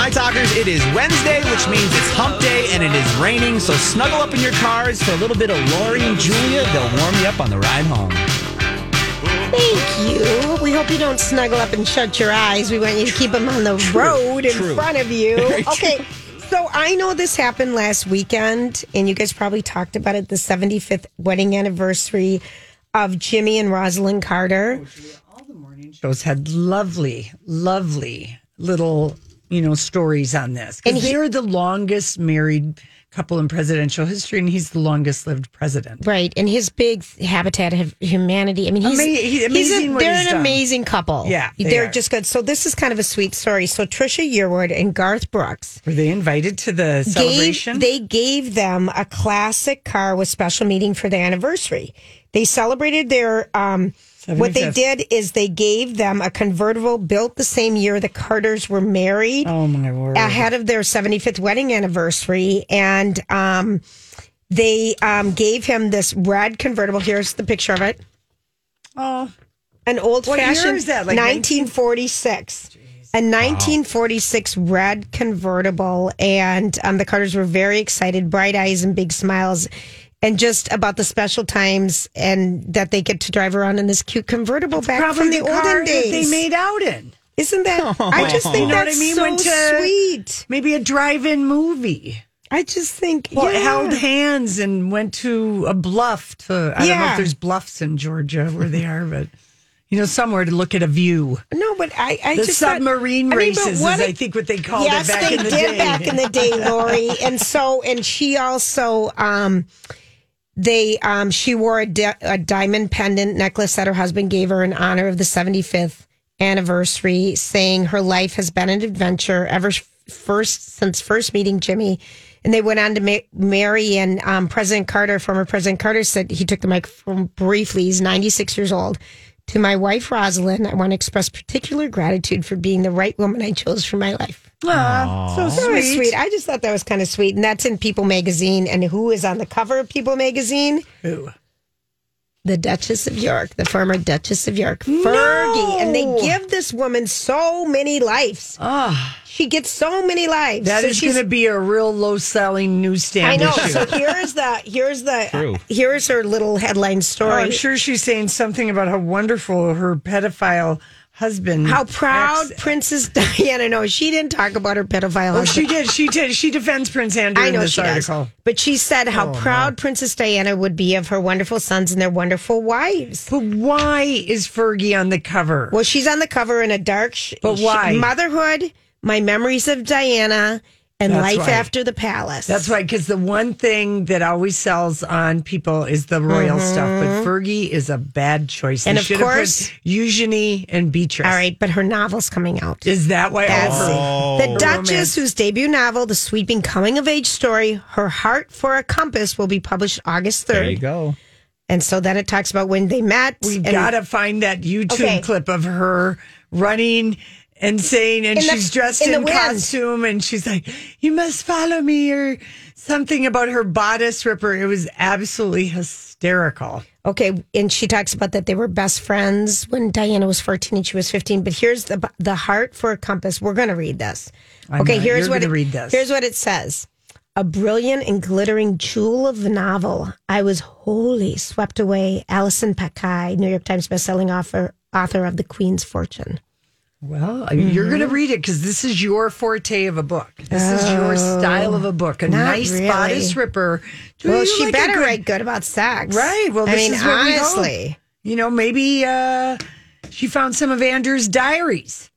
My Talkers, it is Wednesday, which means it's hump day and it is raining. So snuggle up in your cars for a little bit of Lori and Julia. They'll warm you up on the ride home. Thank you. We hope you don't snuggle up and shut your eyes. We want you to keep them on the road in true. front of you. Very true. Okay. So I know this happened last weekend, and you guys probably talked about it the 75th wedding anniversary of Jimmy and Rosalynn Carter. Oh, all the morning shows had lovely, lovely little, you know, stories on this. And Because he- they're the longest married couple in presidential history, and he's the longest lived president. Right, and his big habitat of humanity. I mean, he's, Ama- he's amazing a, they're he's an done. amazing couple. Yeah, they they're are. just good. So this is kind of a sweet story. So Trisha Yearwood and Garth Brooks Were they invited to the celebration? Gave, they gave them a classic car with special meeting for the anniversary. They celebrated their. Um, what they did is they gave them a convertible built the same year the Carters were married oh my word! ahead of their 75th wedding anniversary. And um, they um, gave him this red convertible. Here's the picture of it. Oh, an old What year fashioned is that? Like 1946 a 1946 red convertible. And um, the carters were very excited bright eyes and big smiles and just about the special times and that they get to drive around in this cute convertible back probably from the, car olden that days they made out in. isn't that Oh, i just think You know what that's I mean? so Went to- sweet Maybe a drive-in movie. i just think Well, yeah. held hands and went to a bluff. To I don't know if there's bluffs in Georgia where they are, but you know somewhere to look at a view. No, but I, I The just thought- submarine I mean, but races is, what I think, what they called yes, it back they in the did day. back in the day, Lori. and so, and she also, um, they, um, she wore a, di- a diamond pendant necklace that her husband gave her in honor of the 75th anniversary, saying her life has been an adventure ever first since first meeting Jimmy. And they went on to ma- marry, and um, President Carter, former President Carter, said he took the microphone briefly. He's 96 years old. To my wife, Rosalynn, I want to express particular gratitude for being the right woman I chose for my life. Aw, so That sweet. was sweet. I just thought that was kind of sweet. And that's in People magazine. And who is on the cover of People magazine? Who? The Duchess of York, the former Duchess of York, Fergie. And they give this woman so many lives. Ah, She gets so many lives. that So is going to be a real low-selling newsstand. I know. issue. So here's the here's the True. here's her little headline Oh, story. I'm sure she's saying something about how wonderful her pedophile husband. How proud ex- Princess Diana. No, she didn't talk about her pedophile. Oh, husband. she did. She did. She defends Prince Andrew I in know this she article. does. But she said how oh, proud Princess Diana would be of her wonderful sons and their wonderful wives. But why is Fergie on the cover? Well, she's on the cover in a dark. Sh- But sh- why? motherhood, my memories of Diana, and That's life why. after the palace. That's right, because the one thing that always sells on people is the royal stuff. But Fergie is a bad choice. Mm-hmm. And They of should put course- Eugenie and Beatrice. All right, but her novel's coming out. Is that why? That's Oh, the Duchess, romance. whose debut novel, the sweeping coming of age story, Her Heart for a Compass, will be published August 3rd. There you go. And so then it talks about when they met. we and- gotta find that YouTube Okay. clip of her running and saying, and In the- she's dressed in in, costume, and she's like, "You must follow me," or something about her bodice ripper. It was absolutely hysterical. Okay, and she talks about that they were best friends when Diana was 14 and she was 15. But here's the the heart for a compass. We're going to read this. I'm okay, not. here's what it, read this. Here's what it says. A brilliant and glittering jewel of a novel. I was wholly swept away. Allison Pataki, New York Times bestselling author, author of The Queen's Fortune. Well, you're going to Mm-hmm. read it because this is your forte of a book. This is your style of a book. A Oh, nice really. bodice ripper. Do Well, she like better good- write good about sex. Right. Well, I mean, is what we honestly. You know, maybe uh, she found some of Andrew's diaries.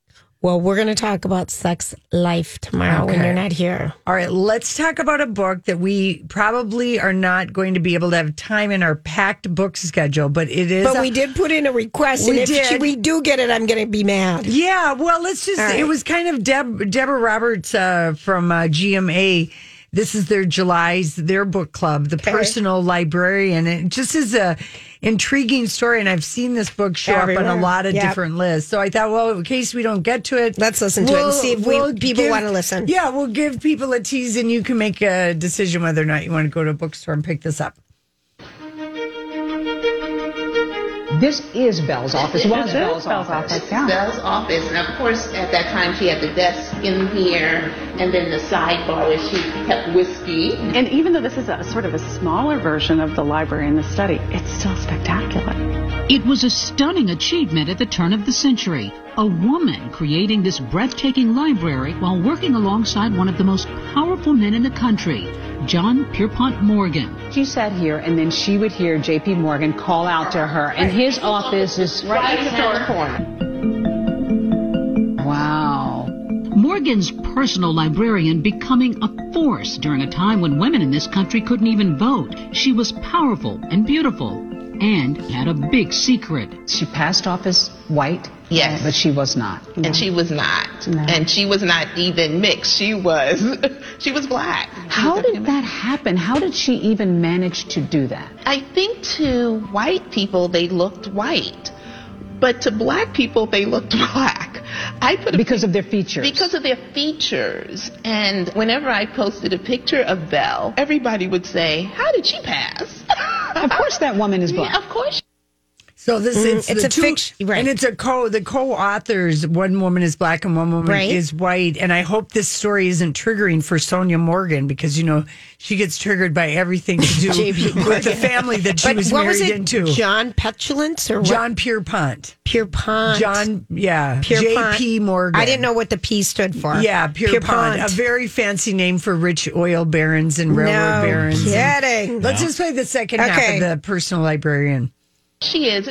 Well, we're going to talk about sex life tomorrow when you're not here. All right, let's talk about a book that we probably are not going to be able to have time in our packed book schedule, but it is. But a- we did put in a request, and We if did. we do get it, I'm going to be mad. Yeah, well, let's just. Right. It was kind of Deb, Deborah Roberts uh, from uh, GMA. This is their July's their book club, the personal librarian. It just is a intriguing story, and I've seen this book show up on a lot of Yep. different lists. So I thought, well, in case we don't get to it, Let's listen to it and see if we- people wanna listen. Yeah, we'll give people a tease, and you can make a decision whether or not you want to go to a bookstore and pick this up. This is Belle's office. Was This is Belle's Belle's office. office, yeah. Belle's office, and of course, at that time, she had the desk in here, and then the sidebar where she kept whiskey. And even though this is a sort of a smaller version of the library in the study, it's still spectacular. It was a stunning achievement at the turn of the century. A woman creating this breathtaking library while working alongside one of the most powerful men in the country, John Pierpont Morgan. She sat here, and then she would hear J.P. Morgan call out to her, and his office is Right in the door corner. Wow. Morgan's personal librarian becoming a force during a time when women in this country couldn't even vote. She was powerful and beautiful and had a big secret. She passed off as white. Yes. But she was not. And she was not. And she was not even mixed. She was, she was black. She How was a- did that happen? How did she even manage to do that? I think to white people, they looked white. But to black people, they looked black. I put a Because of their features. because of their features. And whenever I posted a picture of Belle, everybody would say, "How did she pass?" Of course, that woman is black. Of course. So this mm-hmm. it's, it's the a two, fiction- right. and it's a co the co-authors. One woman is black and one woman Right. is white. And I hope this story isn't triggering for Sonja Morgan because you know she gets triggered by everything to do with the family that she But was what married was it? into. John Petulance or what? John Pierpont. Pierpont? John, yeah, Pierpont. J.P. Morgan. I didn't know what the P stood for. Yeah, Pierpont, a very fancy name for rich oil barons and railroad no barons. and- kidding. Let's just play the second Okay. half of the personal librarian. She is.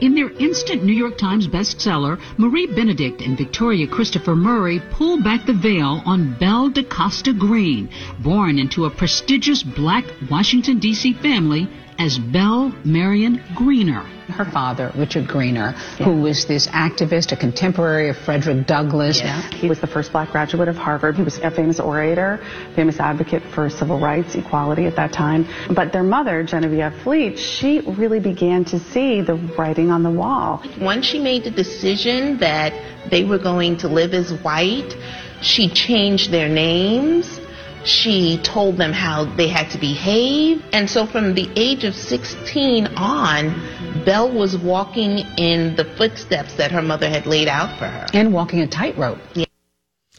In their instant New York Times bestseller, Marie Benedict and Victoria Christopher Murray pull back the veil on Belle da Costa Greene, born into a prestigious black Washington, D.C. family as Belle Marion Greener. Her father, Richard Greener, who was this activist, a contemporary of Frederick Douglass. Yeah. He was the first black graduate of Harvard. He was a famous orator, famous advocate for civil rights, equality at that time. But their mother, Genevieve Fleet, she really began to see the writing on the wall. Once she made the decision that they were going to live as white, she changed their names. She told them how they had to behave. And so from the age of 16 on, Belle was walking in the footsteps that her mother had laid out for her. And walking a tightrope. Yeah.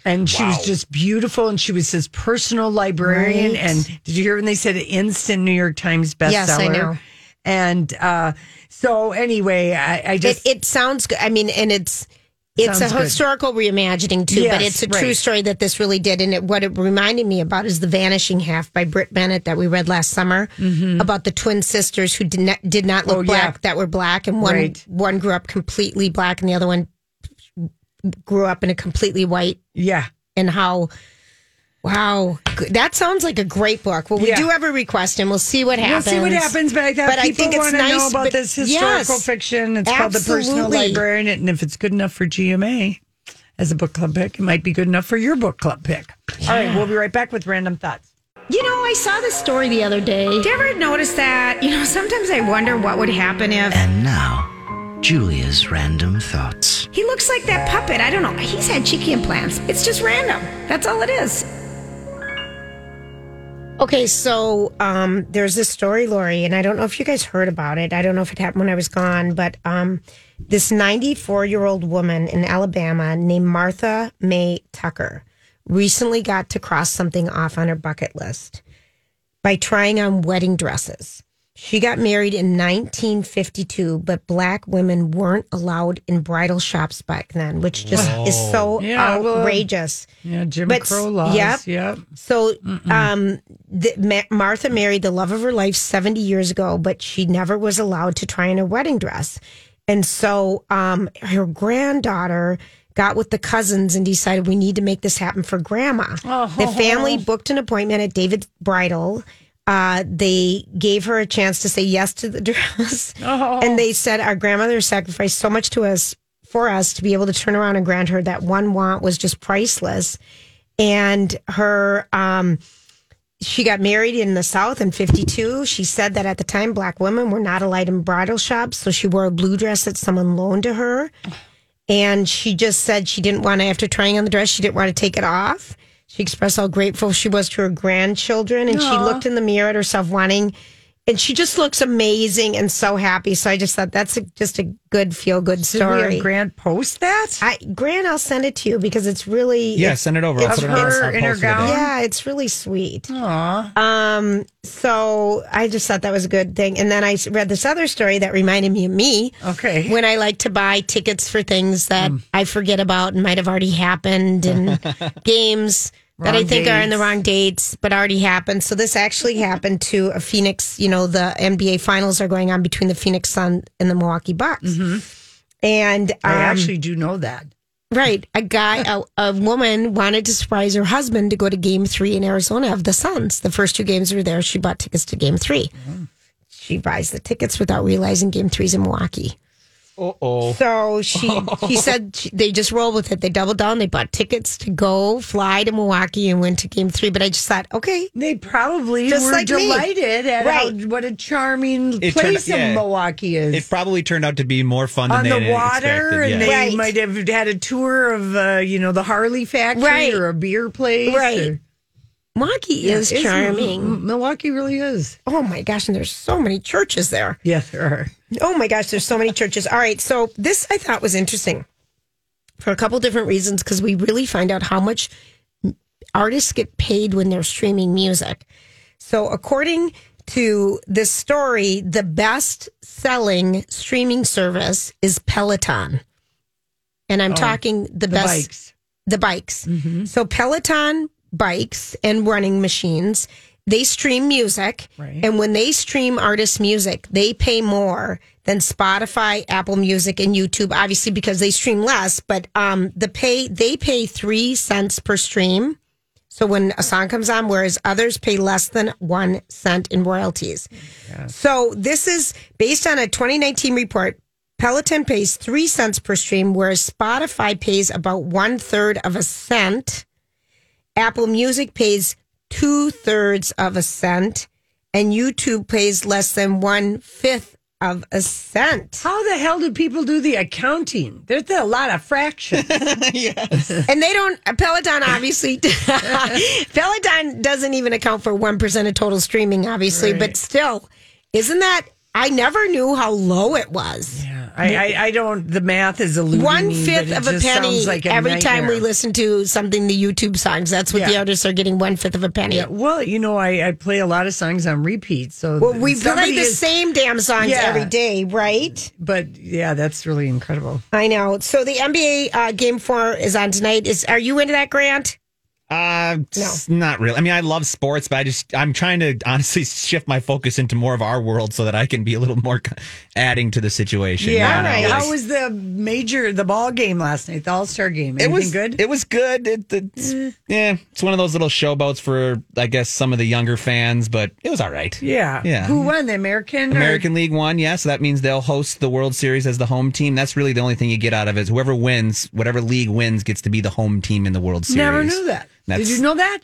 And she was just beautiful, and she was his personal librarian. Right. And did you hear when they said instant New York Times bestseller? Yes, I know. And uh, so, anyway, I, I It, just it sounds good. I mean, and it's it's Sounds a good. historical reimagining too, but it's a true story that this really did. And it, what it reminded me about is the Vanishing Half by Brit Bennett that we read last summer about the twin sisters who did not did not look Mm-hmm. Oh, yeah. black that were black, and one Right. one grew up completely black, and the other one grew up in a completely white. yeah. And how. Wow, that sounds like a great book. Well, we Yeah. do have a request, and we'll see what happens. We'll see what happens, but I thought But I people think it's want to know nice, about this historical yes, fiction. It's called The Personal absolutely. Librarian, and if it's good enough for GMA as a book club pick, it might be good enough for your book club pick. All right, we'll be right back with random thoughts. You know, I saw this story the other day. Did you ever notice that? You know, sometimes I wonder what would happen if And now, Julia's random thoughts. he looks like that puppet. I don't know. He's had cheeky implants. It's just random. That's all it is. Okay, so um, there's this story, Lori, and I don't know if you guys heard about it. I don't know if it happened when I was gone, but um, this 94 year old woman in Alabama named Martha Mae Tucker recently got to cross something off on her bucket list by trying on wedding dresses. She got married in 1952, but black women weren't allowed in bridal shops back then, which just is so Yeah, well, outrageous. Yeah, Jim But- Crow laws. yep. Yep. So, um, the, Ma- Martha married the love of her life 70 years ago, but she never was allowed to try on a wedding dress. And so, um, her granddaughter got with the cousins and decided we need to make this happen for grandma. Oh. The family booked an appointment at David's Bridal. Uh, they gave her a chance to say yes to the dress. And they said, Our grandmother sacrificed so much to us for us to be able to turn around and grant her that one want was just priceless. And her um she got married in the south in 52 she said that at the time black women were not allowed in bridal shops so she wore a blue dress that someone loaned to her. And she just said she didn't want to after trying on the dress she didn't want to take it off she expressed how grateful she was to her grandchildren and she looked in the mirror at herself wanting and she just looks amazing and so happy. So I just thought that's a, just a good feel good story. have Grant post that? I Grant, I'll send it to you because it's really Yeah, it's- send it over. I'll it's- put it on our- her our in her post for gown? Yeah, it's really sweet. Aw. Um, so I just thought that was a good thing. And then I read this other story that reminded me of me. Okay. When I like to buy tickets for things that I forget about and might have already happened and games that I think are in the wrong dates but already happened. So this actually happened to a Phoenix, you know, the NBA finals are going on between the Phoenix Sun and the Milwaukee Bucks. And um, I actually do know that. Right. A guy, a, a woman wanted to surprise her husband to go to game three in Arizona of the Suns. The first two games were there. She bought tickets to game three. She buys the tickets without realizing game three's in Milwaukee. Uh oh. So she, she said she, they just rolled with it. They doubled down. They bought tickets to go fly to Milwaukee and went to game three. But I just thought, okay, They probably Just were like me. delighted at Right. how, what a charming It place turned- yeah. Milwaukee is. It probably turned out to be more fun than on they the had water, expected. and yeah. they Right. might have had a tour of, uh, you know, the Harley factory Right. or a beer place. Right. or- Milwaukee is It's- charming. Milwaukee really is. Oh my gosh. And there's so many churches there. Yes, there are. Oh my gosh, there's so many churches. All right, so this I thought was interesting for a couple different reasons because we really find out how much artists get paid when they're streaming music. So, according to this story, the best selling streaming service is Peloton. And I'm oh, talking the, The best bikes. the bikes. Mm-hmm. So Peloton bikes and running machines, they stream music. Right. And when they stream artist music, they pay more than Spotify, Apple Music, and YouTube, obviously because they stream less, but um the pay they pay three cents per stream. So when a song comes on, whereas others pay less than one cent in royalties. So this is based on a 2019 report. Peloton pays three cents per stream, whereas Spotify pays about one third of a cent. Apple Music pays two thirds of a cent, and YouTube pays less than one fifth of a cent. How the hell do people do the accounting? There's a lot of fractions. And they don't, Peloton obviously, Peloton doesn't even account for 1% of total streaming, obviously, but still, isn't that, I never knew how low it was. I, I, I don't. The math is eluding One me, fifth of a penny like a every time we listen to something, the YouTube songs. That's what the artists are getting one fifth of a penny. Yeah, well, you know, I, I play a lot of songs on repeat, so Well, we play the is- same damn songs Yeah. every day, right? But yeah, that's really incredible. I know. So the NBA uh, game four is on tonight. Is are you into that, Grant? Uh, s- not really. I mean, I love sports, but I just I'm trying to honestly shift my focus into more of our world so that I can be a little more adding to the situation. Yeah, you know, How was the major the ball game last night? The All Star game. it was good. It was good. It, it's, Yeah, it's one of those little showboats for I guess some of the younger fans, but it was all right. yeah. Yeah. Who won the American? or- American League One, yeah, so that means they'll host the World Series as the home team. That's really the only thing you get out of it. Is whoever wins, whatever league wins, gets to be the home team in the World Series. Never knew that. That's- Did you know that?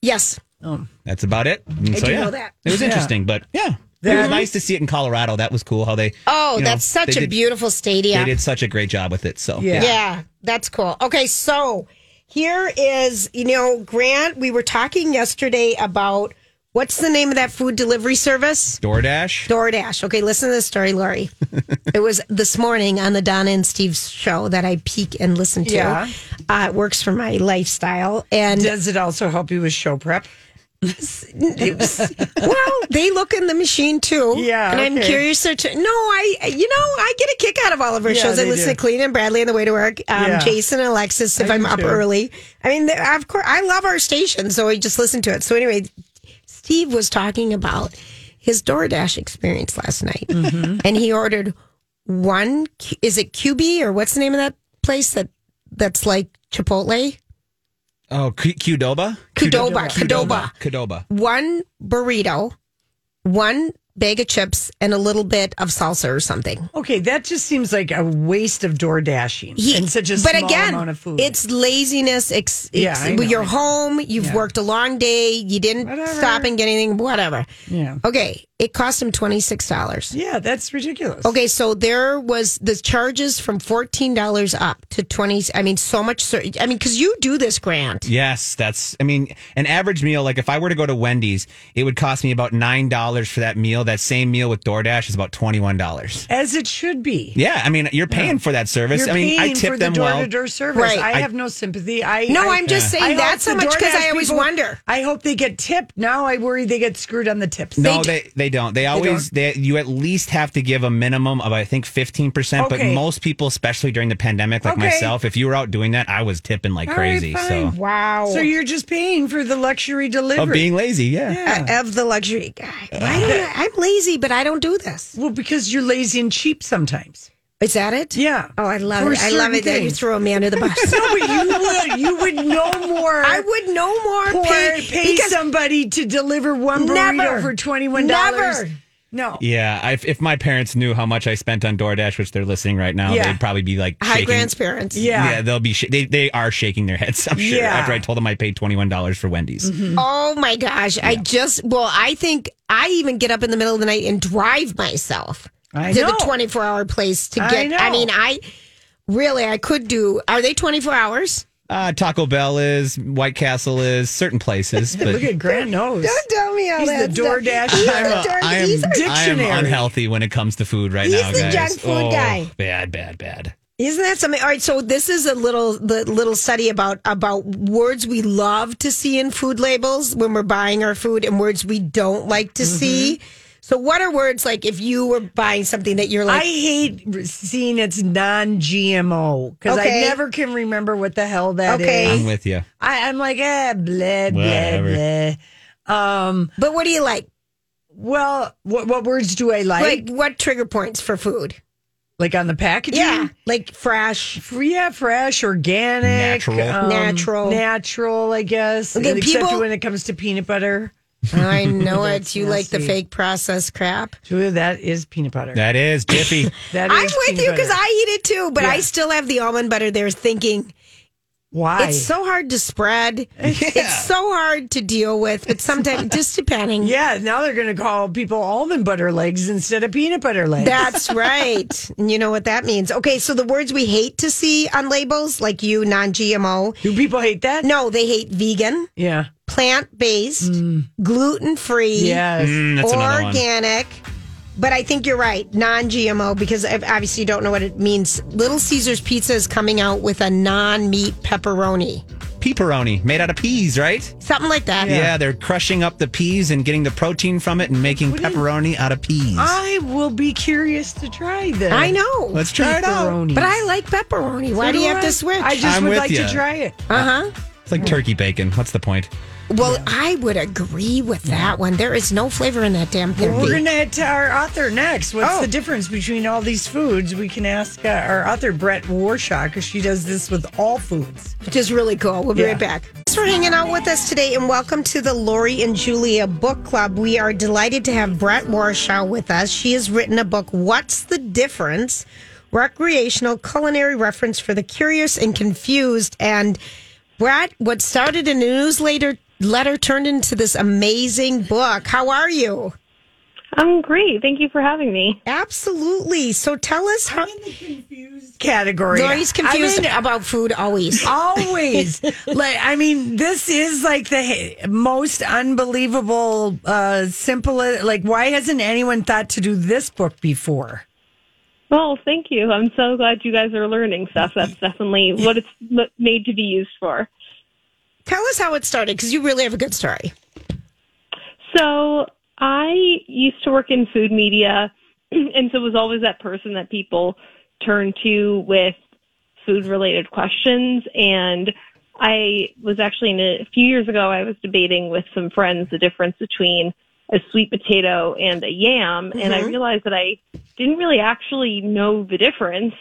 Yes. Oh, That's about it. Mm, and so, do yeah, know that. It was Yeah. interesting, but yeah, it That- was nice to see it in Colorado. That was cool. How they Oh, you know, that's such they a did- beautiful stadium. They did such a great job with it. So Yeah. Yeah, that's cool. Okay, so here is, you know, Grant, we were talking yesterday about what's the name of that food delivery service? DoorDash. DoorDash. Okay, listen to this story, Lori. it was this morning on the Donna and Steve show that I peek and listen to. Yeah. Uh, it works for my lifestyle. And does it also help you with show prep? it was, well, they look in the machine too. Yeah, And I'm okay. curious. To, no, I, you know, I get a kick out of all of our Yeah, shows. I they listen do. to Clean and Bradley on the way to work. Um, Yeah. Jason and Alexis if I I'm up too. early. I mean, of course, I love our station, so I just listen to it. So anyway, Steve was talking about his DoorDash experience last night, Mm-hmm. and he ordered one. Is it QB or what's the name of that place that that's like Chipotle? Oh, Q- Qdoba. Qdoba, Qdoba. Qdoba. one burrito, one bag of chips, and a little bit of salsa or something. Okay, that just seems like a waste of door dashing He- and such a but small again, amount of food. It's laziness. Ex, Yeah, ex- I know. you're home. You've Yeah. worked a long day. You didn't Whatever. stop and get anything. Whatever. Yeah. Okay. It cost him twenty six dollars. Yeah, that's ridiculous. Okay, so there was the charges from fourteen dollars up to twenty. I mean, so much. I mean, because you do this, Grant. Yes, that's. I mean, an average meal. Like if I were to go to Wendy's, it would cost me about nine dollars for that meal. That same meal with DoorDash is about twenty one dollars. As it should be. Yeah, I mean, you're paying for that service. You're I mean, I paying tip for them the door well. to door service. Right. I, I- have no sympathy. I No, I, I'm just saying I hope that's so much because I always people- wonder. I hope they get tipped. Now I worry they get screwed on the tips. No, they they don't. They always they, you at least have to give a minimum of I think fifteen percent. But Okay. most people, especially during the pandemic, like Okay. myself, if you were out doing that, I was tipping like All right, crazy. fine. so Wow. So you're just paying for the luxury delivery. of being lazy, yeah. Yeah. Uh, of the luxury guy. Why don't I, I'm lazy, but I don't do this. Well, because you're lazy and cheap sometimes. Is that it? Yeah. Oh, I love For it. I love certain it that you throw a man under the bus. No, but you would you would know more. I would no more Or pay, pay, somebody to deliver one burrito Never. for twenty one dollars. No. Yeah, I, if my parents knew how much I spent on DoorDash, which they're listening right now, Yeah. they'd probably be like high shaking. grants parents. Yeah. Yeah, they'll be sh- they they are shaking their heads. I'm sure Yeah. after I told them I paid twenty one dollars for Wendy's. Mm-hmm. Oh my gosh. I just, well, I think I even get up in the middle of the night and drive myself I to know. the 24 hour place to I get. know. I mean, I really, I could do, are they 24 hours? Uh, Taco Bell is, White Castle is, certain places, but Look at Grant knows. Don't tell me all He's that the DoorDash. He's I'm the Door- I am, he's a- I am dictionary. unhealthy when it comes to food right He's now, the guys. junk food Oh, guy. Bad, bad, bad. Isn't that something? All right, so this is a little the little study about about words we love to see in food labels when we're buying our food and words we don't like to see. So what are words like if you were buying something that you're like? I hate seeing it's non GMO because Okay. I never can remember what the hell that is. Okay. I'm with you. I, I'm like, eh, blah, blah, Whatever. blah. Um, But what do you like? well, what, what words do I like? Like what trigger points for food? Like on the packaging? Yeah, like fresh. F- Yeah, fresh, organic, Natural. Natural. natural. I guess. Okay, except people- when it comes to peanut butter. I know it. You like the nasty. fake processed crap. Julia, that is peanut butter. That is Jiffy. That I'm with you because. I eat it too, but I still have the almond butter there thinking Why? it's so hard to spread. It's so hard to deal with, but sometimes just depending. yeah, now they're going to call people almond butter legs instead of peanut butter legs. That's right. And you know what that means. Okay, so the words we hate to see on labels, like you, non GMO. Do people hate that? No, they hate vegan, Yeah. Plant based, gluten free, Yes. Mm, that's another one. organic. But I think you're right, non GMO, because I obviously you don't know what it means. Little Caesars Pizza is coming out with a non meat pepperoni. Pepperoni, made out of peas, right? Something like that. Yeah. they're crushing up the peas and getting the protein from it and making pepperoni out of peas. I will be curious to try this. I know. Let's try it out. Pepperoni. But I like pepperoni. Why So do you do have to switch? I just I'm would like ya. to try it. uh huh. It's like turkey bacon. What's the point? Well, I would agree with that one. There is no flavor in that damn thing. We're going to head to our author next. What's Oh. the difference between all these foods? We can ask uh, our author, Brette Warshaw, because she does this with all foods. which is really cool. We'll be Yeah. right back. Thanks for hanging out with us today and welcome to the Lori and Julia Book Club. We are delighted to have Brette Warshaw with us. She has written a book, What's the Difference? Recreational culinary reference for the curious and confused. And Brette, what started in a newsletter letter turned into this amazing book. How are you? I'm great. Thank you for having me. Absolutely. So tell us how i'm Category. Lori's confused I mean, about food always. always like i mean this is like the most unbelievable uh simple like why hasn't anyone thought to do this book before Well, thank you. I'm so glad you guys are learning stuff. That's definitely what it's made to be used for. Tell us how it started because you really have a good story. So I used to work in food media, and so was always that person that people turn to with food related questions. And I was actually in a, a few years ago, I was debating with some friends the difference between a sweet potato and a yam, and I mm-hmm. realized that I didn't really actually know the difference,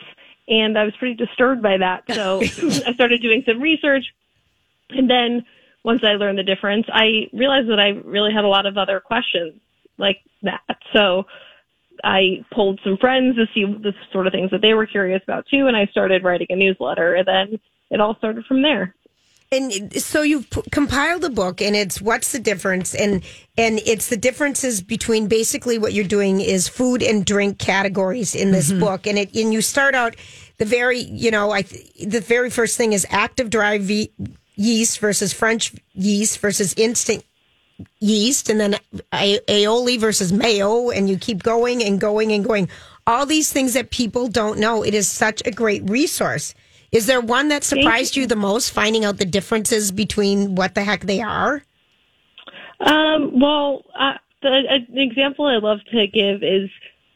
and I was pretty disturbed by that. So I started doing some research, and then once I learned the difference, I realized that I really had a lot of other questions like that. So I pulled some friends to see the sort of things that they were curious about too, and I started writing a newsletter, and then it all started from there. And so you've p- compiled a book and it's what's the difference? And and it's the differences between basically what you're doing is food and drink categories in this mm-hmm. book. And it and you start out the very you know i th- the very first thing is active dry ve- yeast versus french yeast versus instant yeast and then a- aioli versus mayo and you keep going and going and going. All these things that people don't know. It is such a great resource is there one that surprised you the most finding out the differences between what the heck they are Um, well, uh, the, an example I love to give is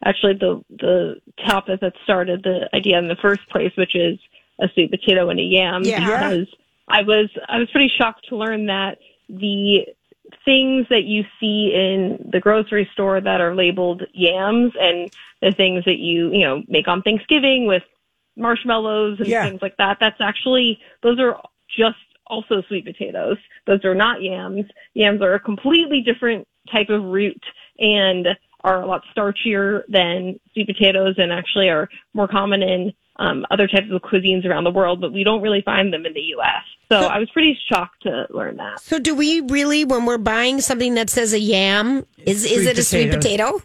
actually the the topic that started the idea in the first place, which is a sweet potato and a yam. Yeah. Because I was I was pretty shocked to learn that the things that you see in the grocery store that are labeled yams and the things that you you know make on Thanksgiving with marshmallows and Yeah. things like that. That's actually those are just also sweet potatoes. Those are not yams. Yams are a completely different type of root and are a lot starchier than sweet potatoes and actually are more common in um, other types of cuisines around the world, but we don't really find them in the U.S. So I was pretty shocked to learn that. so do we really when we're buying something that says a yam is is Sweet it a sweet potato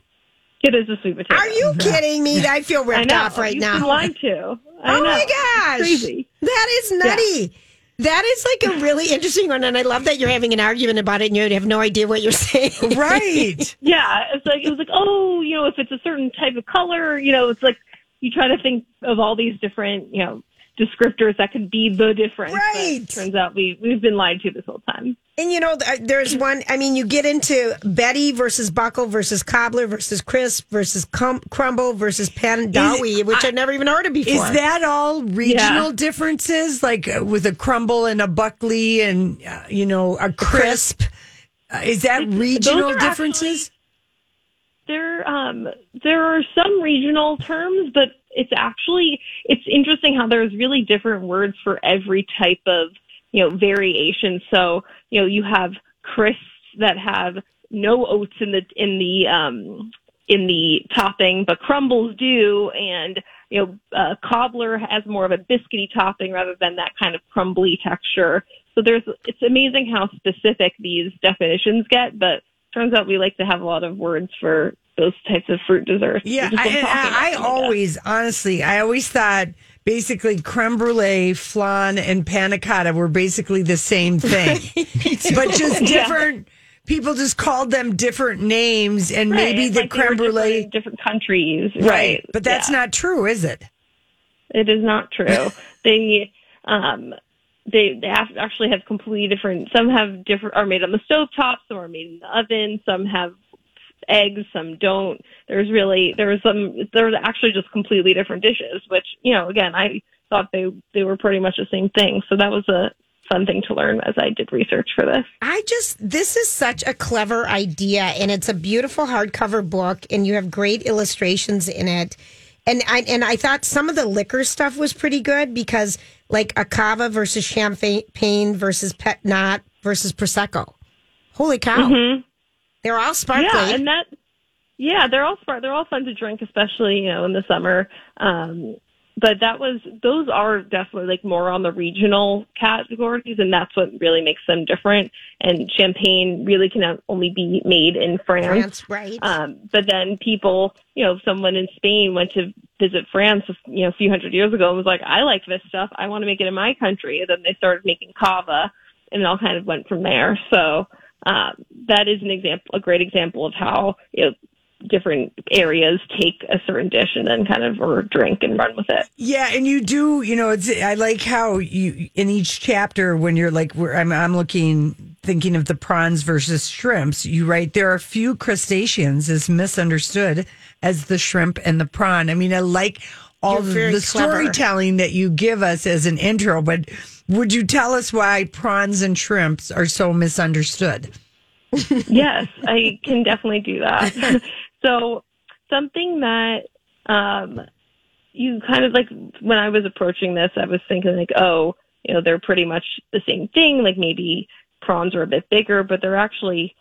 It is a sweet potato. are you kidding me i feel I ripped know. off right You've now been lied to. I oh know. my It's gosh crazy. that is nutty That is like a really interesting one, and I love that you're having an argument about it, and you have no idea what you're saying. Right. Yeah, it's like it was like, oh, you know, if it's a certain type of color, you know, it's like you try to think of all these different, you know, descriptors that could be the difference. but Right. turns out we we've been lied to this whole time. And you know, there's one. I mean, you get into Betty versus Buckle versus Cobbler versus Crisp versus cum- Crumble versus Pandowdy, which I've never even heard of before. Is that all regional differences, like uh, with a crumble and a Buckle and uh, you know a crisp? Uh, is that regional are differences? There, um, there are some regional terms, but it's actually it's interesting how there's really different words for every type of you know variation. So you know you have crisps that have no oats in the in the um, in the topping, but crumbles do, and you know uh, cobbler has more of a biscuity topping rather than that kind of crumbly texture. So there's it's amazing how specific these definitions get, but turns out we like to have a lot of words for those types of fruit desserts. Yeah, I, I, I always, honestly, I always thought basically creme brulee, flan, and panna cotta were basically the same thing, but just Yeah. different. People just called them different names, and Right, maybe it's the like creme brulee, different different countries, right? right? But that's Yeah. not true, is it? It is not true. they um they they have, actually have completely different. Some have different are made on the stove top. Some are made in the oven. Some have eggs. Some don't. There's really there's some there's actually just completely different dishes. Which you know again I thought they they were pretty much the same thing. So that was a fun thing to learn as I did research for this. I just this is such a clever idea, and it's a beautiful hardcover book, and you have great illustrations in it. And I and I thought some of the liquor stuff was pretty good because like a cava versus champagne versus pet-nat versus prosecco. Holy cow! Mm-hmm. They're all sparkly. Yeah, and that yeah, they're all smart. They're all fun to drink, especially you know in the summer. Um, but that was those are definitely like more on the regional categories, and that's what really makes them different. And champagne really can only be made in France. France, right? Um, but then people, you know, someone in Spain went to visit France, you know, a few hundred years ago and was like, I like this stuff. I want to make it in my country. And then they started making cava and it all kind of went from there. So, um, that is an example, a great example of how, you know, different areas take a certain dish and then kind of or drink and run with it. Yeah, and you do, you know, it's I like how you in each chapter when you're like where I'm I'm looking thinking of the prawns versus shrimps, you write there are few crustaceans as misunderstood as the shrimp and the prawn. I mean, I like all the, the clever. storytelling that you give us as an intro, but would you tell us why prawns and shrimps are so misunderstood? yes, I can definitely do that. so something that um, you kind of like when I was approaching this, I was thinking like, oh, you know, they're pretty much the same thing. Like maybe prawns are a bit bigger, but they're actually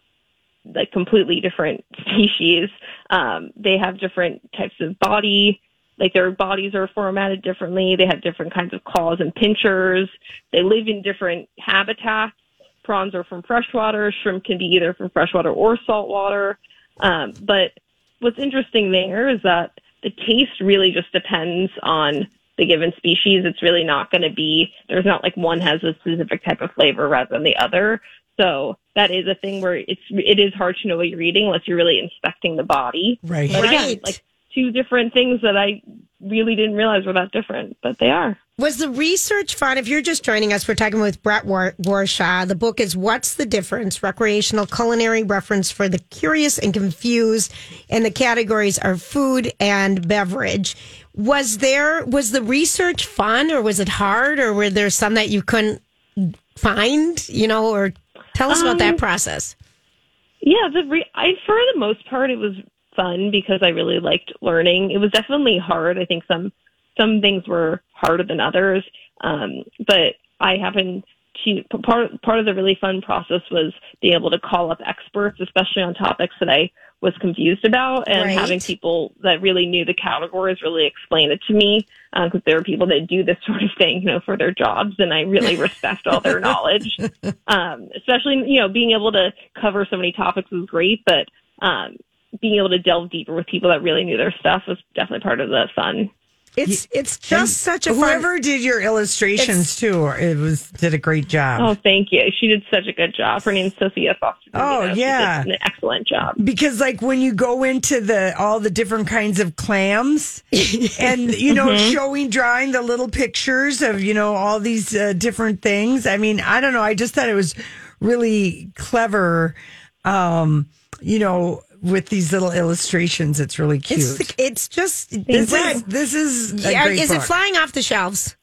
like completely different species. Um, they have different types of body like their bodies are formatted differently. They have different kinds of claws and pinchers. They live in different habitats. Prawns are from freshwater. Shrimp can be either from freshwater or saltwater. Um, but what's interesting there is that the taste really just depends on the given species. It's really not going to be, there's not like one has a specific type of flavor rather than the other. So that is a thing where it's, it is hard to know what you're eating unless you're really inspecting the body. Right. But again, Right. like two different things that I really didn't realize were that different, but they are. Was the research fun? If you're just joining us, we're talking with Brette War- Warshaw. The book is What's the Difference? Recreational Culinary Reference for the Curious and Confused. And the categories are food and beverage. Was there, was the research fun or was it hard or were there some that you couldn't find, you know, or tell us about that Um, process? Yeah, the re- I for the most part it was fun because I really liked learning. It was definitely hard. I think some some things were harder than others, um, but I happened to part part of the really fun process was being able to call up experts, especially on topics that I was confused about, and Right. having people that really knew the categories really explain it to me because there are people that do this sort of thing, you know, for their jobs, and I really respect all their knowledge um, especially you know being able to cover so many topics was great, but um, being able to delve deeper with people that really knew their stuff was definitely part of the fun. It's it's And just such a fun. whoever did your illustrations too. It was did a great job. Oh, thank you. She did such a good job. Her name's Sophia Foster. Oh, Dimino. She yeah. did an excellent job. because like when you go into the all the different kinds of clams and you know Mm-hmm. showing drawing the little pictures of you know all these uh, different things i mean i don't know i just thought it was really clever um you know with these little illustrations it's really cute It's, it's just this Brette, is this is a yeah, great is it book. flying off the shelves?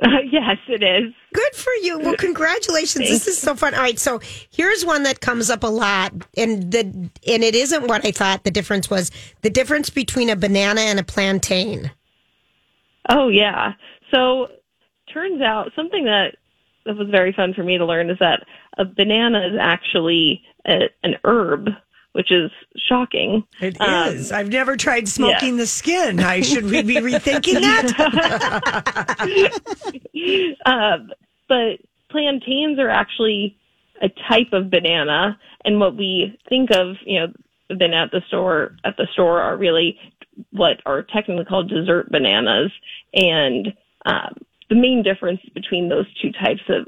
yes, it is. Good for you. Well, congratulations. This is so fun. All right, so here's one that comes up a lot, and the and it isn't what I thought the difference was. The difference between a banana and a plantain. Oh yeah. So turns out something that that was very fun for me to learn is that a banana is actually a, an herb, which is shocking. It is. Um, I've never tried smoking the skin. I should we be rethinking that? um, but plantains are actually a type of banana, and what we think of, you know, been at the store at the store are really what are technically called dessert bananas, and um, the main difference between those two types of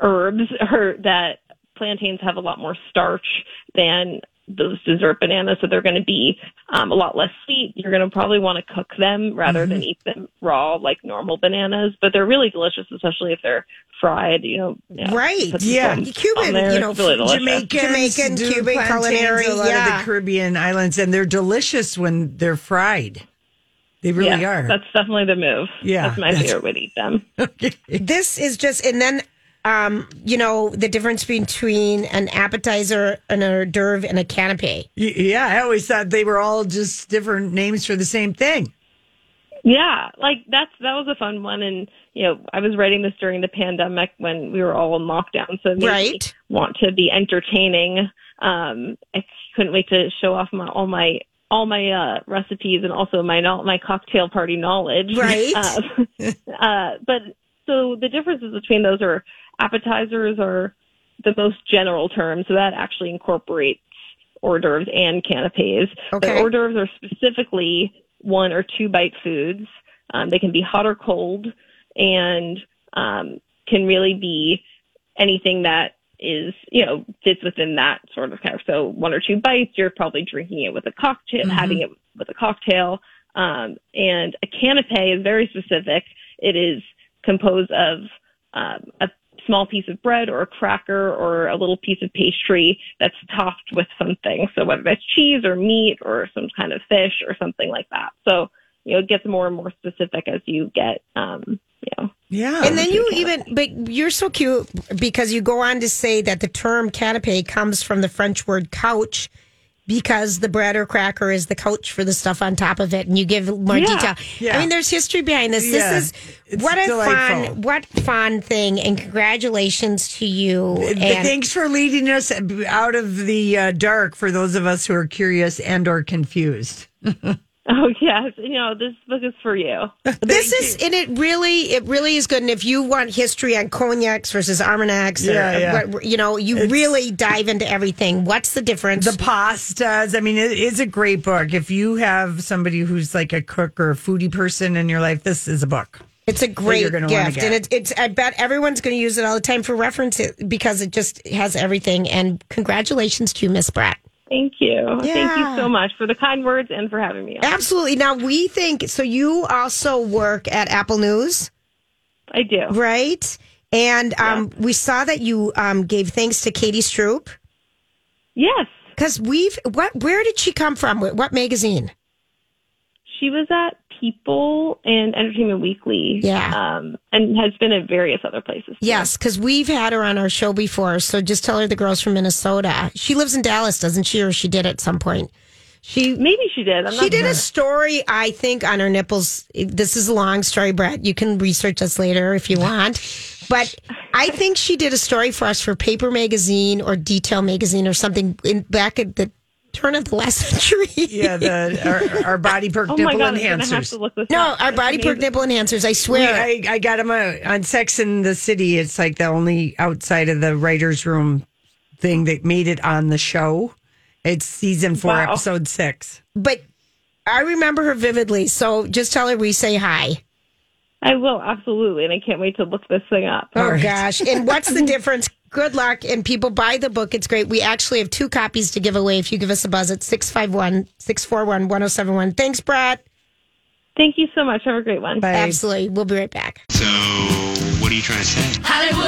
herbs are that plantains have a lot more starch than those dessert bananas, so they're going to be um, a lot less sweet. You're going to probably want to cook them rather than eat them raw like normal bananas, but they're really delicious, especially if they're fried. You know, yeah, Right. Yeah. Cuban, there. you know, It's really delicious. Jamaicans Jamaican, do Cuban culinary, A lot of yeah. the Caribbean islands, and they're delicious when they're fried. They really yeah, are. That's definitely the move. Yeah, that's my that's- favorite way to eat them. This is just, and then, um, you know, the difference between an appetizer, an hors d'oeuvre, and a canapé. Y- yeah, I always thought they were all just different names for the same thing. Yeah, like that's that was a fun one, and you know, I was writing this during the pandemic when we were all in lockdown, so it Right. want to be entertaining. Um, I couldn't wait to show off my all my all my uh, recipes and also my no- my cocktail party knowledge. Right. Uh, uh, but so the differences between those are appetizers are the most general term, so that actually incorporates hors d'oeuvres and canapes. Okay. The hors d'oeuvres are specifically one or two bite foods. Um, they can be hot or cold, and um, can really be anything that is you know fits within that sort of kind of so one or two bites you're probably drinking it with a cocktail having it with a cocktail um, and a canapé is very specific it is composed of um, a small piece of bread or a cracker or a little piece of pastry that's topped with something. So whether that's cheese or meat or some kind of fish or something like that. So you know it gets more and more specific as you get um, you know. Yeah. And then you even, but you're so cute because you go on to say that the term canapé comes from the French word couch because the bread or cracker is the couch for the stuff on top of it. And you give more Yeah. detail. Yeah. I mean, there's history behind this. Yeah. This is what a delightful. fun, what fun thing. And congratulations to you. And Thanks for leading us out of the uh, dark for those of us who are curious and or confused. Oh yes, you know this book is for you. this is and it really it really is good. And if you want history on cognacs versus armagnacs, Yeah, or, yeah. what- you know, you really dive into everything. What's the difference? The pastas. I mean, it is a great book. If you have somebody who's like a cook or a foodie person in your life, this is a book. It's a great you're gonna wanna gift, and it's it's. I bet everyone's going to use it all the time for reference because it just has everything. And congratulations to you, Miss Brette. Thank you. Thank you so much for the kind words and for having me on. Absolutely. Now we think so. You also work at Apple News, I do. right? And um, we saw that you um, gave thanks to Katie Stroop. Yes, because we've what? Where did she come from? What magazine? She was at People and Entertainment Weekly. Yeah. Um, and has been at various other places. Yes, because we've had her on our show before. So just tell her the girls from Minnesota. She lives in Dallas, doesn't she? Or she did at some point. She maybe she did. I'm she did sure. a story, I think, on her nipples. This is a long story, Brette. You can research us later if you want. But I think she did a story for us for Paper Magazine or Detail Magazine or something in back at the turn of the last century. Yeah, the our, our body perk Oh my nipple God, I'm have enhancers. to look this no, up. our That's body perk amazing. nipple enhancers. I We- swear. I, I got them uh, on Sex in the City. It's like the only outside of the writer's room thing that made it on the show. It's season four, Wow. episode six. but I remember her vividly. So just tell her we say hi. I will absolutely, and I can't wait to look this thing up. Oh gosh! And what's the difference? Good luck, and people buy the book. It's great. We actually have two copies to give away. If you give us a buzz at 651-641-1071. Thanks, Brad. Thank you so much. Have a great one. Bye. Absolutely. We'll be right back. So, what are you trying to say? Hollywood,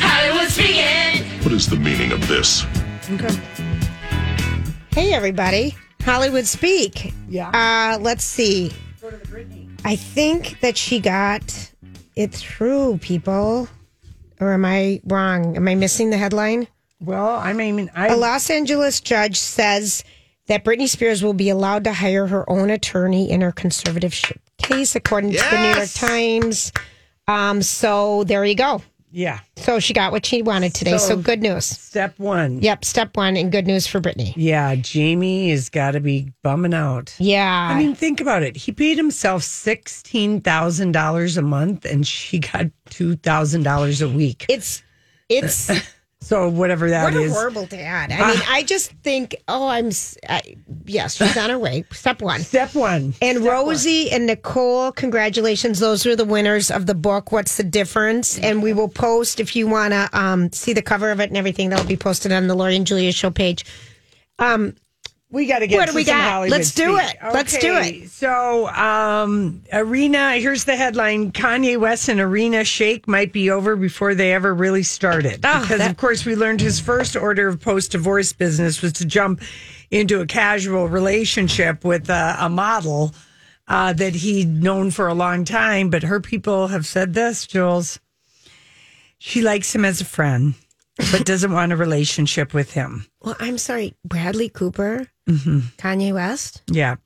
Hollywood speaking. What is the meaning of this? Okay. Hey, everybody. Hollywood Speak. Yeah. Uh, let's see. I think that she got it through, people. Or am I wrong? Am I missing the headline? Well, I mean, I A Los Angeles judge says that Britney Spears will be allowed to hire her own attorney in her conservatorship case, according to the New York Times. Um, so there you go. Yeah. So she got what she wanted today. So, So- good news. Step one. Yep, step one, and good news for Britney. Yeah, Jamie has got to be bumming out. Yeah. I mean, think about it. He paid himself sixteen thousand dollars a month, and she got two thousand dollars a week. it's it's So whatever that what a is. horrible dad. I mean, I just think, oh, I'm I, yes, she's on her way. Step one. Step one. And Rosie and Nicole, congratulations. Those are the winners of the book. What's the difference? And we will post if you want to um, see the cover of it and everything. That'll be posted on the Lori and Julia show page. Um, We got to get What do to we some got? Hollywood Let's do speak. it. Let's do it. So, um, Irina, here's the headline Kanye West and Irina Shayk might be over before they ever really started. Oh, because, that- of course, we learned his first order of post divorce business was to jump into a casual relationship with a, a model uh, that he'd known for a long time. But her people have said this, Jules. She likes him as a friend, but doesn't want a relationship with him. well, I'm sorry, Bradley Cooper, Kanye West. Yeah.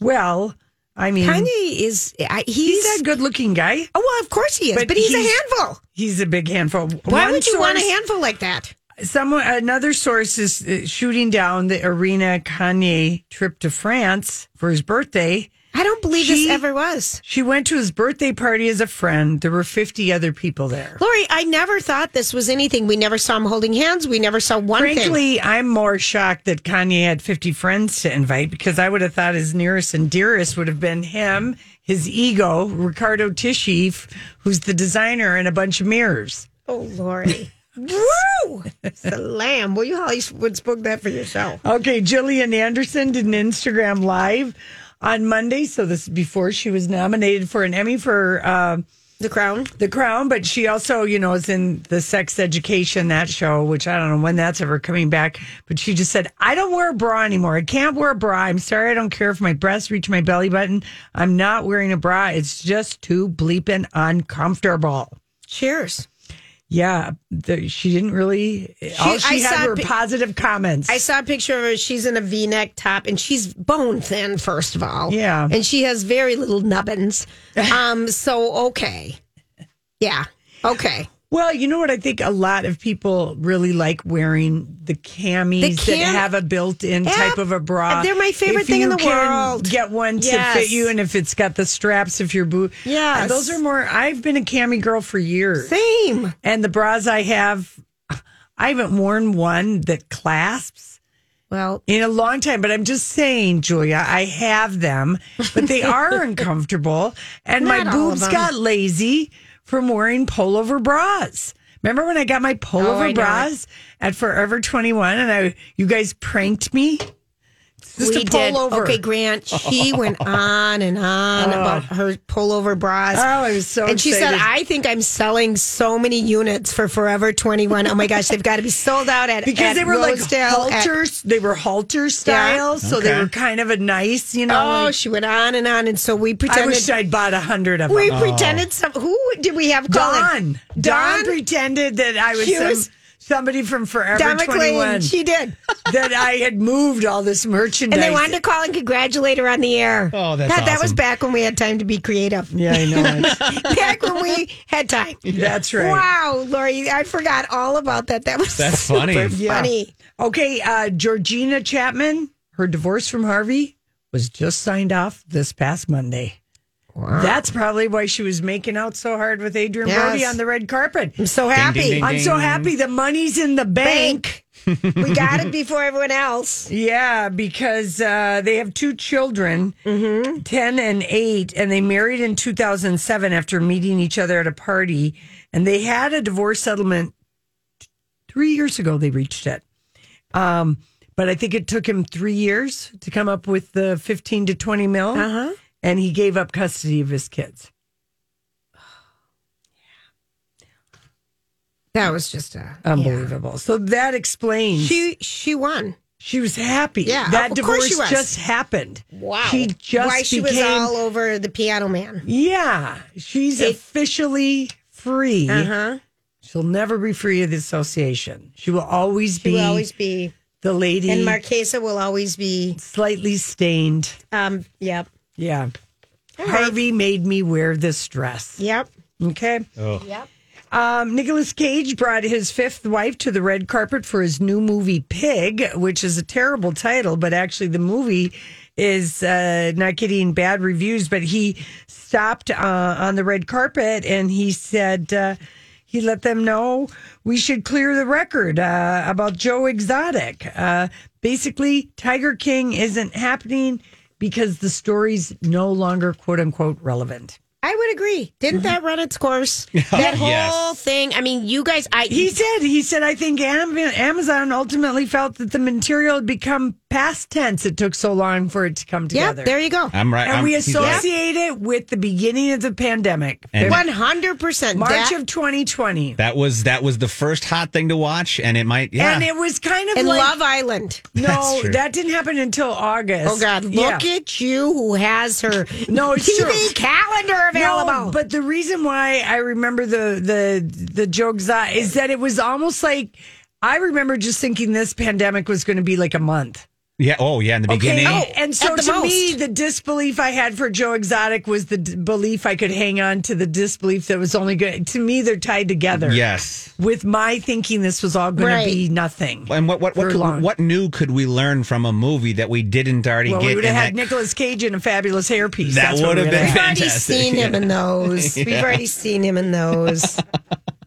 Well, I mean, Kanye is I, he's, he's a good looking guy. oh well, of course he is, but, he's, a handful. He's a big handful. Why One would you want a handful like that? Someone, another source is uh, shooting down the Irina Kanye trip to France for his birthday. I don't believe She- this ever was. She went to his birthday party as a friend. There were 50 other people there. Lori, I never thought this was anything. We never saw him holding hands. We never saw one thing. Frankly, I'm more shocked that Kanye had 50 friends to invite because I would have thought his nearest and dearest would have been him, his ego, Riccardo Tisci, who's the designer, and a bunch of mirrors. Oh, Lori. Woo! Salam. Well, you always Hollywood spoke that for yourself. Okay, Gillian Anderson did an Instagram live on Monday. So this is before she was nominated for an Emmy for uh, The Crown. The Crown, but she also, you know, is in the Sex Education that show, which I don't know when that's ever coming back. But she just said, "I don't wear a bra anymore. I can't wear a bra. I'm sorry. I don't care if my breasts reach my belly button. I'm not wearing a bra. It's just too bleeping uncomfortable." Cheers. Yeah, the, she didn't really. all she I had were positive comments. I saw a picture of her. She's in a V-neck top, and she's bone thin. First of all, Yeah. and she has very little nubbins. Um, so okay, yeah, okay. Well, you know what? I think a lot of people really like wearing the camis The that have a built-in type of a bra. They're my favorite If thing in the can world. Get one to Yes. fit you, and if it's got the straps, if your boot, yeah, those are more. I've been a cami girl for years. Same. And the bras I have, I haven't worn one that clasps Well, in a long time, but I'm just saying, Julia, I have them, but they are uncomfortable. And my Not all of boobs got lazy from wearing pullover bras. Remember when I got my Oh, pullover know bras at Forever 21 and I you guys pranked me? Just we a did. pullover. Okay, Grant. She went on and on oh. about her pullover bras. Oh, I was so And she said, "I think I'm selling so many units for Forever 21. Oh my gosh, they've got to be sold out at because at they were Rosedale, like at- halters. they were halter style, so they were kind of a nice, you know. oh, like- she went on and on, and so we pretended. I wish I'd bought a hundred of them. we them. pretended some. Who did we have call it? Dawn. Dawn pretended that I was, She some- was- somebody from Forever Don 21. McLean. She did. that I had moved all this merchandise. And they wanted to call and congratulate her on the air. Oh, that's God, That was back when we had time to be creative. Yeah, I know. back when we had time. That's right. Wow, Lori, I forgot all about that. That was That's super funny. Yeah. funny. Okay, uh, Georgina Chapman, her divorce from Harvey was just signed off this past Monday. That's probably why she was making out so hard with Adrien Yes. Brody on the red carpet. I'm so happy. ding, ding. I'm so happy the money's in the bank. we got it before everyone else. Yeah, because uh, they have two children, 10 and 8, and they married in 2007 after meeting each other at a party. And they had a divorce settlement three years ago, they reached it. Um, but I think it took him three years to come up with the 15 to 20 mil. Uh-huh. And he gave up custody of his kids. That was just a Unbelievable. So that explains. She she won. She was happy. Yeah, that of course divorce she was. just happened. Wow. She just Why she was all over the piano man. Yeah, she's officially free. Uh-huh. She'll never be free of the association. She will always She be will always be the lady, and Marchesa will always be slightly stained. um yep. Yeah. Harvey made me wear this dress. Yep. Okay. Yep. Um, Nicolas Cage brought his fifth wife to the red carpet for his new movie Pig, which is a terrible title, but actually the movie is uh, not getting bad reviews. But he stopped uh, on the red carpet and he said uh, he let them know we should clear the record uh, about Joe Exotic. Uh, basically, Tiger King isn't happening because the story's no longer quote unquote relevant. I would agree. Didn't mm-hmm. that run its course? That whole Yes. thing. I mean, you guys. I He said, he said, I think Amazon ultimately felt that the material had become past tense. It took so long for it to come Yep. together. There you go. I'm right. and I'm, we he's right. associate it with the beginning of the pandemic, One hundred percent. March of 2020. That was that was the first hot thing to watch, and it might yeah. And it was kind of and like, Love Island. no, that didn't happen until August. Oh God! Yeah. Look at you, who has her No, TV true. calendar available. No, but the reason why I remember the the the jokes that is that it was almost like I remember just thinking this pandemic was going to be like a month. Yeah. Oh yeah. In the beginning. Okay, Oh, and so at the to me, the disbelief I had for Joe Exotic was the d- belief I could hang on to the disbelief that was only good. To me, they're tied together. Yes. With my thinking this was all going Right. to be nothing. And what what what, For could, long. what new could we learn from a movie that we didn't already well, get? We would have had that- Nicolas Cage in a fabulous hairpiece. That would have we been We've already seen him in those. We've already seen him in those.